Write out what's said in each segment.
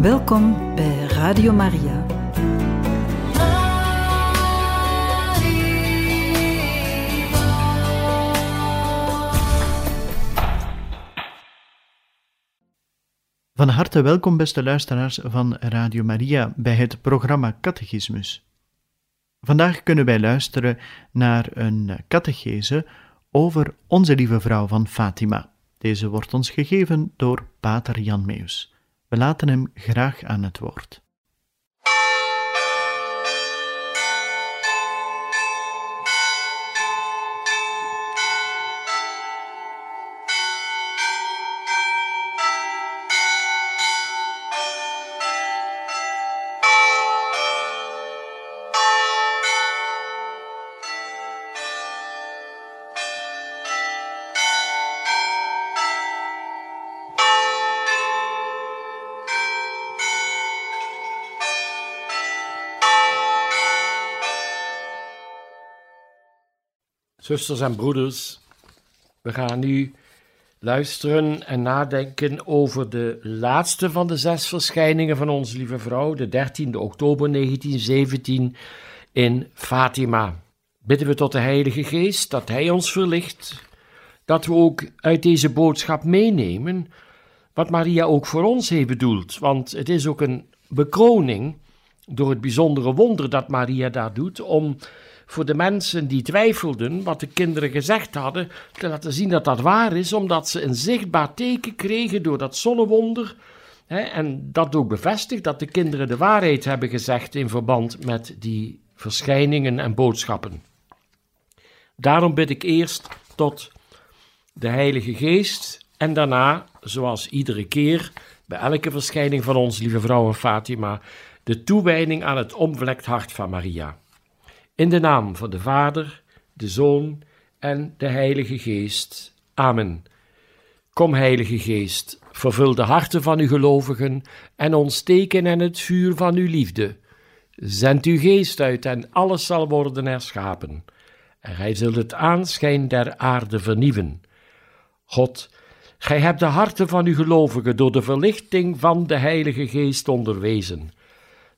Welkom bij Radio Maria. Van harte welkom, beste luisteraars van Radio Maria, bij het programma Catechismus. Vandaag kunnen wij luisteren naar een catechese over Onze Lieve Vrouw van Fatima. Deze wordt ons gegeven door Pater Jan Meus. We laten hem graag aan het woord. Zusters en broeders, we gaan nu luisteren en nadenken over de laatste van de zes verschijningen van onze lieve vrouw, de 13 oktober 1917 in Fatima. Bidden we tot de Heilige Geest dat Hij ons verlicht, dat we ook uit deze boodschap meenemen wat Maria ook voor ons heeft bedoeld, want het is ook een bekroning door het bijzondere wonder dat Maria daar doet om voor de mensen die twijfelden wat de kinderen gezegd hadden, te laten zien dat dat waar is, omdat ze een zichtbaar teken kregen door dat zonnewonder. Hè, en dat ook bevestigt dat de kinderen de waarheid hebben gezegd in verband met die verschijningen en boodschappen. Daarom bid ik eerst tot de Heilige Geest en daarna, zoals iedere keer, bij elke verschijning van ons lieve vrouw Fatima, de toewijding aan het omvlekt hart van Maria. In de naam van de Vader, de Zoon en de Heilige Geest. Amen. Kom, Heilige Geest, vervul de harten van uw gelovigen en ontsteken in het vuur van uw liefde. Zend uw geest uit en alles zal worden herschapen. En gij zult het aanschijn der aarde vernieuwen. God, gij hebt de harten van uw gelovigen door de verlichting van de Heilige Geest onderwezen.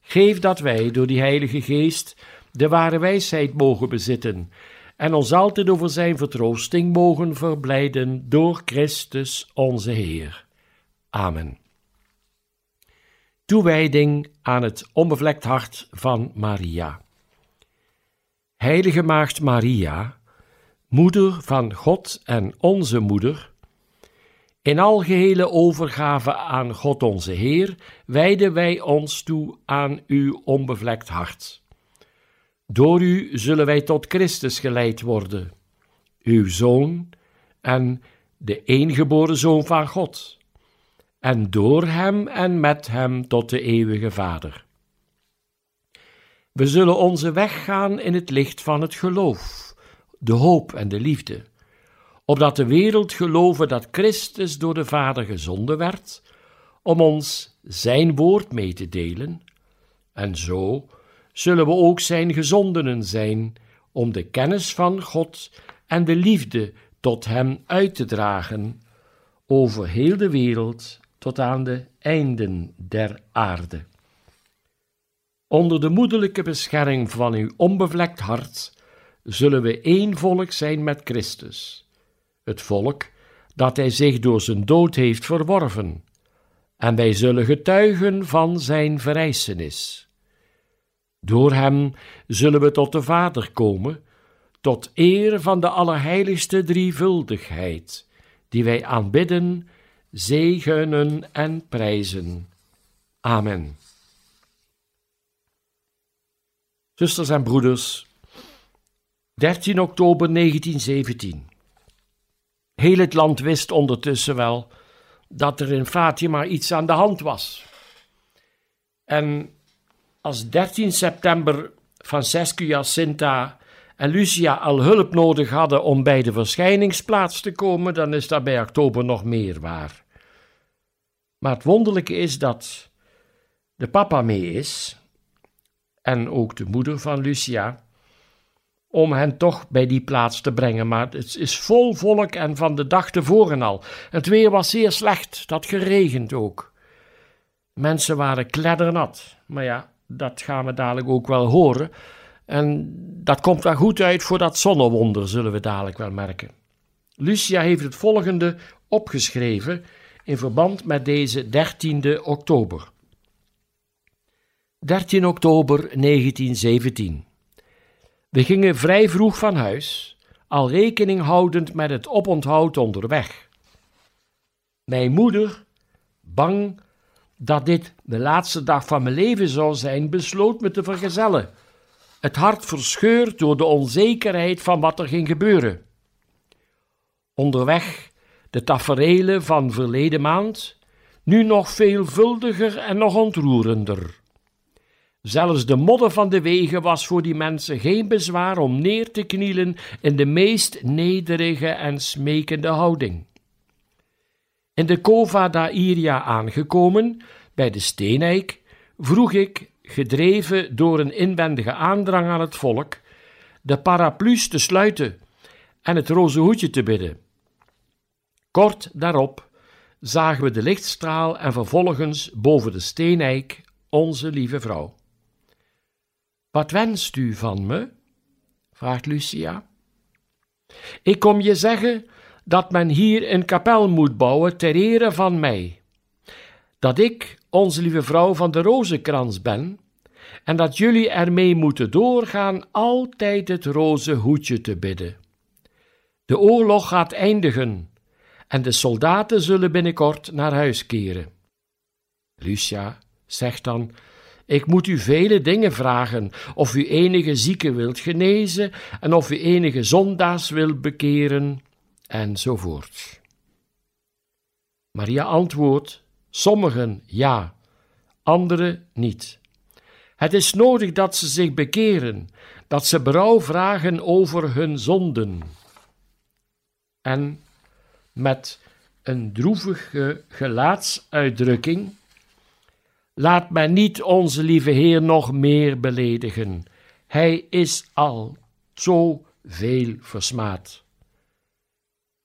Geef dat wij door die Heilige Geest de ware wijsheid mogen bezitten en ons altijd over zijn vertroosting mogen verblijden door Christus onze Heer. Amen. Toewijding aan het onbevlekt hart van Maria. Heilige Maagd Maria, Moeder van God en onze Moeder, in algehele overgave aan God onze Heer, wijden wij ons toe aan uw onbevlekt hart. Door u zullen wij tot Christus geleid worden, uw Zoon en de eengeboren Zoon van God, en door Hem en met Hem tot de eeuwige Vader. We zullen onze weg gaan in het licht van het geloof, de hoop en de liefde, opdat de wereld geloven dat Christus door de Vader gezonden werd, om ons Zijn woord mee te delen, en zo zullen we ook zijn gezondenen zijn om de kennis van God en de liefde tot Hem uit te dragen over heel de wereld tot aan de einden der aarde. Onder de moederlijke bescherming van uw onbevlekt hart zullen we één volk zijn met Christus, het volk dat Hij zich door zijn dood heeft verworven, en wij zullen getuigen van Zijn verrijzenis. Door hem zullen we tot de Vader komen, tot eer van de allerheiligste drievuldigheid, die wij aanbidden, zegenen en prijzen. Amen. Zusters en broeders, 13 oktober 1917. Heel het land wist ondertussen wel dat er in Fatima iets aan de hand was. En als 13 september Francesco Jacinta en Lucia al hulp nodig hadden om bij de verschijningsplaats te komen, dan is dat bij oktober nog meer waar. Maar het wonderlijke is dat de papa mee is, en ook de moeder van Lucia, om hen toch bij die plaats te brengen. Maar het is vol volk en van de dag tevoren al. Het weer was zeer slecht, dat geregend ook. Mensen waren kleddernat. Maar ja, dat gaan we dadelijk ook wel horen. En dat komt wel goed uit voor dat zonnewonder, zullen we dadelijk wel merken. Lucia heeft het volgende opgeschreven in verband met deze 13e oktober. 13 oktober 1917. We gingen vrij vroeg van huis, al rekening houdend met het oponthoud onderweg. Mijn moeder, bang dat dit de laatste dag van mijn leven zou zijn, besloot me te vergezellen. Het hart verscheurd door de onzekerheid van wat er ging gebeuren. Onderweg de taferelen van verleden maand, nu nog veelvuldiger en nog ontroerender. Zelfs de modder van de wegen was voor die mensen geen bezwaar om neer te knielen in de meest nederige en smekende houding. In de Cova da Iria aangekomen, bij de Steenijk, vroeg ik, gedreven door een inwendige aandrang aan het volk, de paraplu's te sluiten en het roze hoedje te bidden. Kort daarop zagen we de lichtstraal en vervolgens boven de Steenijk onze lieve vrouw. Wat wenst u van me? vraagt Lucia. Ik kom je zeggen dat men hier een kapel moet bouwen ter ere van mij. Dat ik onze lieve vrouw van de rozenkrans ben en dat jullie ermee moeten doorgaan altijd het roze hoedje te bidden. De oorlog gaat eindigen en de soldaten zullen binnenkort naar huis keren. Lucia zegt dan: Ik moet u vele dingen vragen, of u enige zieke wilt genezen en of u enige zondaars wilt bekeren, enzovoort. Maria antwoordt: Sommigen ja, anderen niet. Het is nodig dat ze zich bekeren, dat ze berouw vragen over hun zonden. En met een droevige gelaatsuitdrukking: Laat mij niet onze lieve Heer nog meer beledigen. Hij is al zo veel versmaad.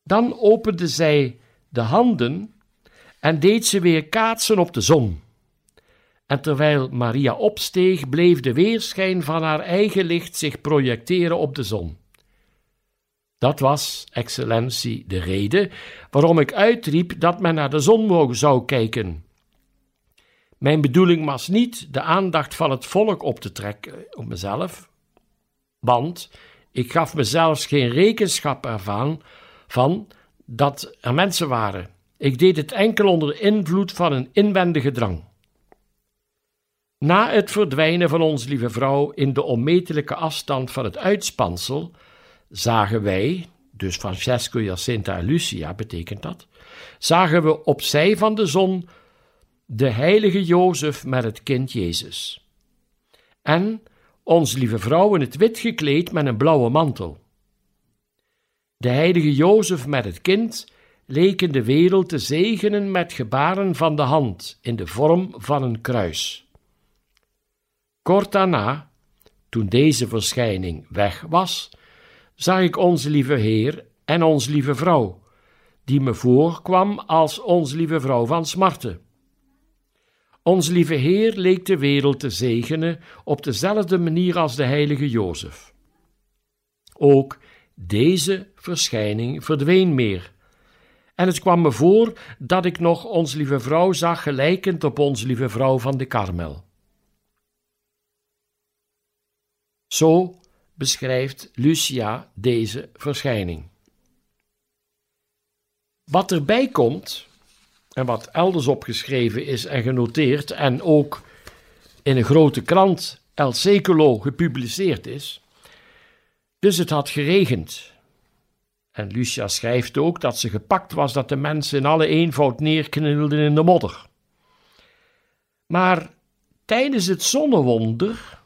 Dan opende zij de handen en deed ze weer kaatsen op de zon. En terwijl Maria opsteeg, bleef de weerschijn van haar eigen licht zich projecteren op de zon. Dat was, excellentie, de reden waarom ik uitriep dat men naar de zon zou kijken. Mijn bedoeling was niet de aandacht van het volk op te trekken op mezelf, want ik gaf mezelf geen rekenschap ervan van dat er mensen waren. Ik deed het enkel onder invloed van een inwendige drang. Na het verdwijnen van ons lieve vrouw in de onmetelijke afstand van het uitspansel, zagen wij, dus Francesco, Jacinta en Lucia betekent dat, zagen we opzij van de zon de heilige Jozef met het kind Jezus. En ons lieve vrouw in het wit gekleed met een blauwe mantel. De heilige Jozef met het kind leken de wereld te zegenen met gebaren van de hand in de vorm van een kruis. Kort daarna, toen deze verschijning weg was, zag ik onze lieve Heer en onze lieve vrouw, die me voorkwam als onze lieve vrouw van smarte. Onze lieve Heer leek de wereld te zegenen op dezelfde manier als de heilige Jozef. Ook deze verschijning verdween meer. En het kwam me voor dat ik nog onze lieve vrouw zag gelijkend op onze lieve vrouw van de Karmel. Zo beschrijft Lucia deze verschijning. Wat erbij komt, en wat elders opgeschreven is en genoteerd, en ook in een grote krant El Secolo gepubliceerd is. Dus het had geregend. En Lucia schrijft ook dat ze gepakt was dat de mensen in alle eenvoud neerknilden in de modder. Maar tijdens het zonnewonder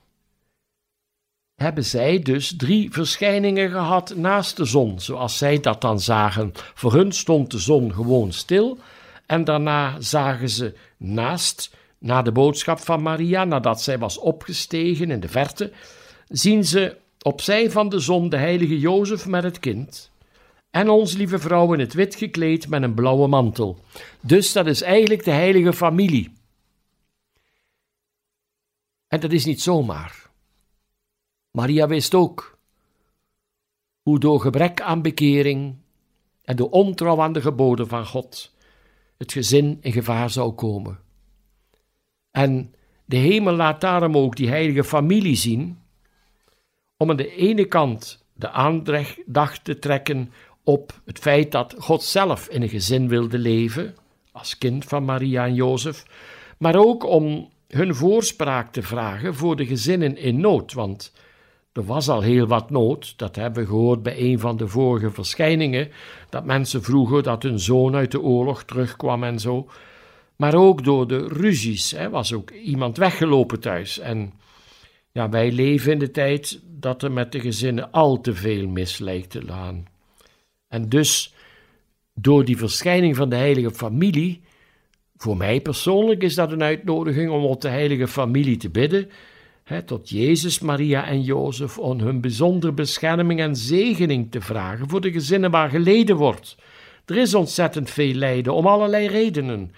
hebben zij dus drie verschijningen gehad naast de zon, zoals zij dat dan zagen. Voor hun stond de zon gewoon stil en daarna zagen ze naast, na de boodschap van Maria, nadat zij was opgestegen in de verte, zien ze opzij van de zon de heilige Jozef met het kind en onze lieve vrouw in het wit gekleed met een blauwe mantel. Dus dat is eigenlijk de heilige familie. En dat is niet zomaar. Maria wist ook hoe door gebrek aan bekering en door ontrouw aan de geboden van God het gezin in gevaar zou komen. En de hemel laat daarom ook die heilige familie zien, om aan de ene kant de aandacht te trekken op het feit dat God zelf in een gezin wilde leven, als kind van Maria en Jozef, maar ook om hun voorspraak te vragen voor de gezinnen in nood, want er was al heel wat nood, dat hebben we gehoord bij een van de vorige verschijningen, dat mensen vroegen dat hun zoon uit de oorlog terugkwam en zo. Maar ook door de ruzies hè, was ook iemand weggelopen thuis. En ja, wij leven in de tijd dat er met de gezinnen al te veel mis lijkt te gaan. En dus, door die verschijning van de heilige familie, voor mij persoonlijk is dat een uitnodiging om op de heilige familie te bidden, hè, tot Jezus, Maria en Jozef, om hun bijzondere bescherming en zegening te vragen voor de gezinnen waar geleden wordt. Er is ontzettend veel lijden, om allerlei redenen.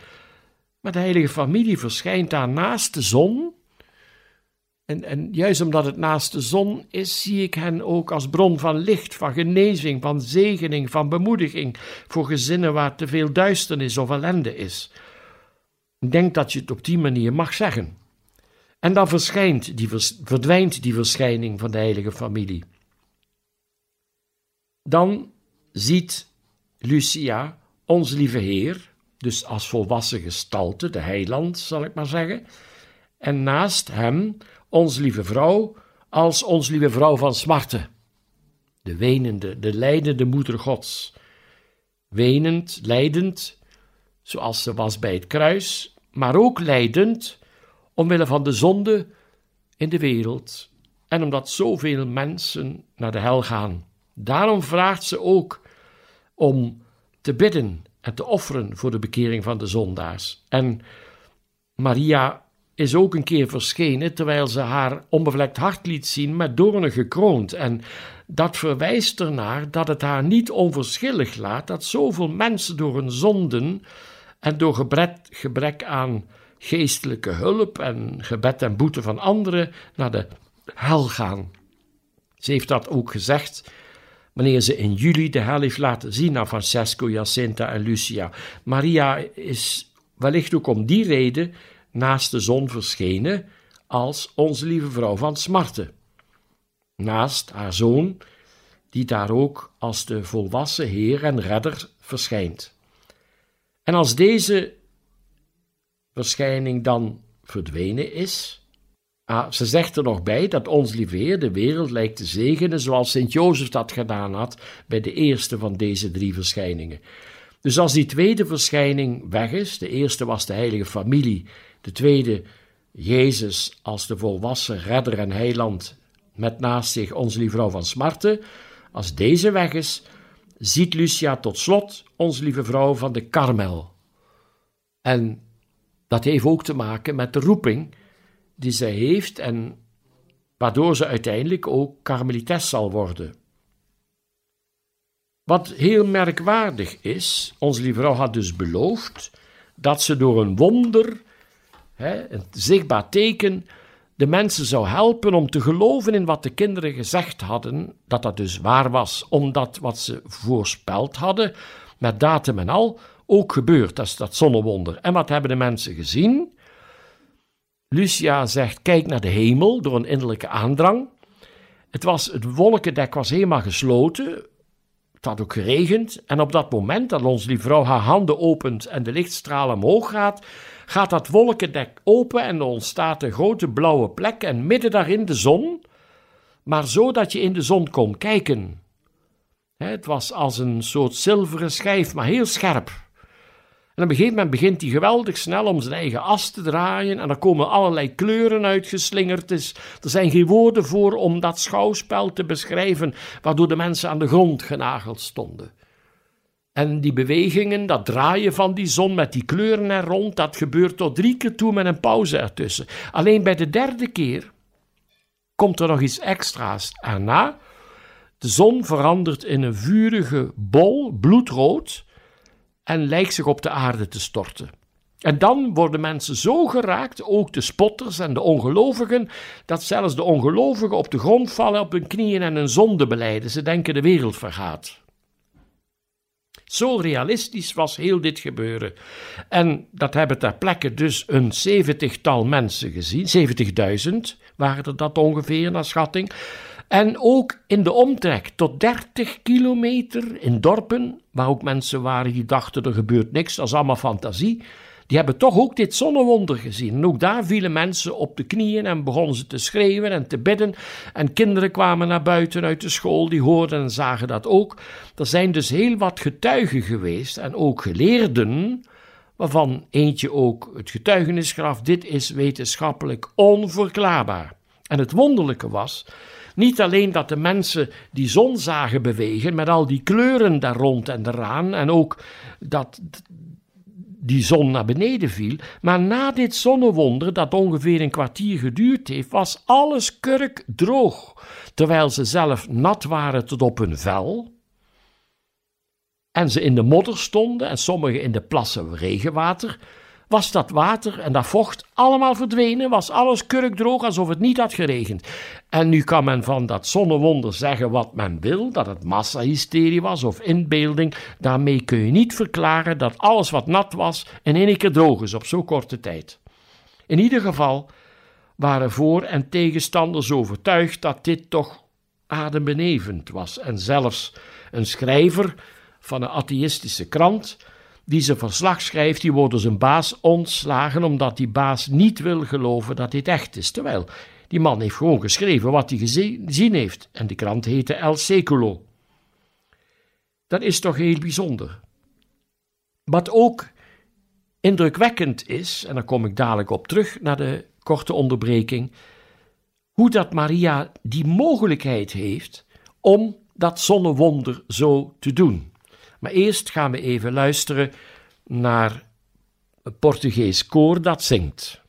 Maar de heilige familie verschijnt daar naast de zon. En, en juist omdat het naast de zon is, zie ik hen ook als bron van licht, van genezing, van zegening, van bemoediging voor gezinnen waar te veel duisternis of ellende is. Ik denk dat je het op die manier mag zeggen. En dan verschijnt die, verdwijnt die verschijning van de heilige familie. Dan ziet Lucia, ons lieve Heer, dus als volwassen gestalte, de heiland zal ik maar zeggen, en naast hem ons lieve vrouw als ons lieve vrouw van smarte, de wenende, de lijdende moeder Gods, wenend, lijdend, zoals ze was bij het kruis, maar ook lijdend omwille van de zonde in de wereld en omdat zoveel mensen naar de hel gaan. Daarom vraagt ze ook om te bidden en te offeren voor de bekering van de zondaars. En Maria is ook een keer verschenen terwijl ze haar onbevlekt hart liet zien met doornen gekroond. En dat verwijst ernaar dat het haar niet onverschillig laat dat zoveel mensen door hun zonden en door gebrek, gebrek aan geestelijke hulp en gebed en boete van anderen naar de hel gaan. Ze heeft dat ook gezegd wanneer ze in juli de hel heeft laten zien aan Francesco, Jacinta en Lucia. Maria is wellicht ook om die reden naast de zon verschenen als onze lieve vrouw van smarte. Naast haar zoon, die daar ook als de volwassen Heer en Redder verschijnt. En als deze verschijning dan verdwenen is, Ah, ze zegt er nog bij dat ons lieve Heer de wereld lijkt te zegenen zoals Sint Jozef dat gedaan had bij de eerste van deze drie verschijningen. Dus als die tweede verschijning weg is, de eerste was de heilige familie, de tweede Jezus als de volwassen redder en heiland met naast zich onze lieve vrouw van smarte, als deze weg is, ziet Lucia tot slot onze lieve vrouw van de Karmel. En dat heeft ook te maken met de roeping die zij heeft en waardoor ze uiteindelijk ook karmelites zal worden. Wat heel merkwaardig is, onze lieve vrouw had dus beloofd dat ze door een wonder, hè, een zichtbaar teken, de mensen zou helpen om te geloven in wat de kinderen gezegd hadden, dat dat dus waar was, omdat wat ze voorspeld hadden, met datum en al, ook gebeurt. Dat is dat zonnewonder. En wat hebben de mensen gezien? Lucia zegt: Kijk naar de hemel door een innerlijke aandrang. Het, was, het wolkendek was helemaal gesloten. Het had ook geregend. En op dat moment dat onze lieve vrouw haar handen opent en de lichtstraal omhoog gaat, gaat dat wolkendek open en er ontstaat een grote blauwe plek en midden daarin de zon, maar zo dat je in de zon kon kijken. Het was als een soort zilveren schijf, maar heel scherp. En op een gegeven moment begint hij geweldig snel om zijn eigen as te draaien. En er komen allerlei kleuren uitgeslingerd. Er zijn geen woorden voor om dat schouwspel te beschrijven, waardoor de mensen aan de grond genageld stonden. En die bewegingen, dat draaien van die zon met die kleuren er rond, dat gebeurt tot drie keer toe met een pauze ertussen. Alleen bij de derde keer komt er nog iets extra's erna. De zon verandert in een vurige bol, bloedrood en lijkt zich op de aarde te storten. En dan worden mensen zo geraakt, ook de spotters en de ongelovigen, dat zelfs de ongelovigen op de grond vallen op hun knieën en een zonde beleiden. Ze denken de wereld vergaat. Zo realistisch was heel dit gebeuren. En dat hebben ter plekke dus een zeventigtal mensen gezien, 70.000 waren er dat ongeveer naar schatting. En ook in de omtrek tot 30 kilometer in dorpen, waar ook mensen waren die dachten er gebeurt niks, dat is allemaal fantasie. Die hebben toch ook dit zonnewonder gezien. En ook daar vielen mensen op de knieën en begonnen ze te schreeuwen en te bidden. En kinderen kwamen naar buiten uit de school, die hoorden en zagen dat ook. Er zijn dus heel wat getuigen geweest en ook geleerden, waarvan eentje ook het getuigenis gaf: dit is wetenschappelijk onverklaarbaar. En het wonderlijke was. Niet alleen dat de mensen die zon zagen bewegen met al die kleuren daar rond en eraan, en ook dat die zon naar beneden viel, maar na dit zonnewonder, dat ongeveer een kwartier geduurd heeft, was alles kurk droog, terwijl ze zelf nat waren tot op hun vel. En ze in de modder stonden en sommigen in de plassen regenwater, was dat water en dat vocht allemaal verdwenen, was alles kurkdroog alsof het niet had geregend. En nu kan men van dat zonnewonder zeggen wat men wil, dat het massahysterie was of inbeelding, daarmee kun je niet verklaren dat alles wat nat was in één keer droog is op zo'n korte tijd. In ieder geval waren voor- en tegenstanders overtuigd dat dit toch adembenevend was en zelfs een schrijver van een atheïstische krant die zijn verslag schrijft, die wordt door zijn baas ontslagen omdat die baas niet wil geloven dat dit echt is. Terwijl die man heeft gewoon geschreven wat hij gezien heeft en de krant heette El Seculo. Dat is toch heel bijzonder. Wat ook indrukwekkend is, en daar kom ik dadelijk op terug na de korte onderbreking, hoe dat Maria die mogelijkheid heeft om dat zonnewonder zo te doen. Maar eerst gaan we even luisteren naar een Portugees koor dat zingt.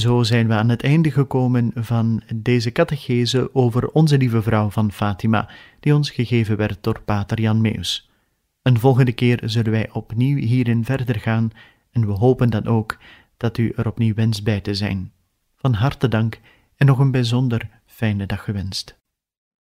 Zo zijn we aan het einde gekomen van deze catechese over onze lieve vrouw van Fatima, die ons gegeven werd door Pater Jan Meus. Een volgende keer zullen wij opnieuw hierin verder gaan en we hopen dan ook dat u er opnieuw wenst bij te zijn. Van harte dank en nog een bijzonder fijne dag gewenst.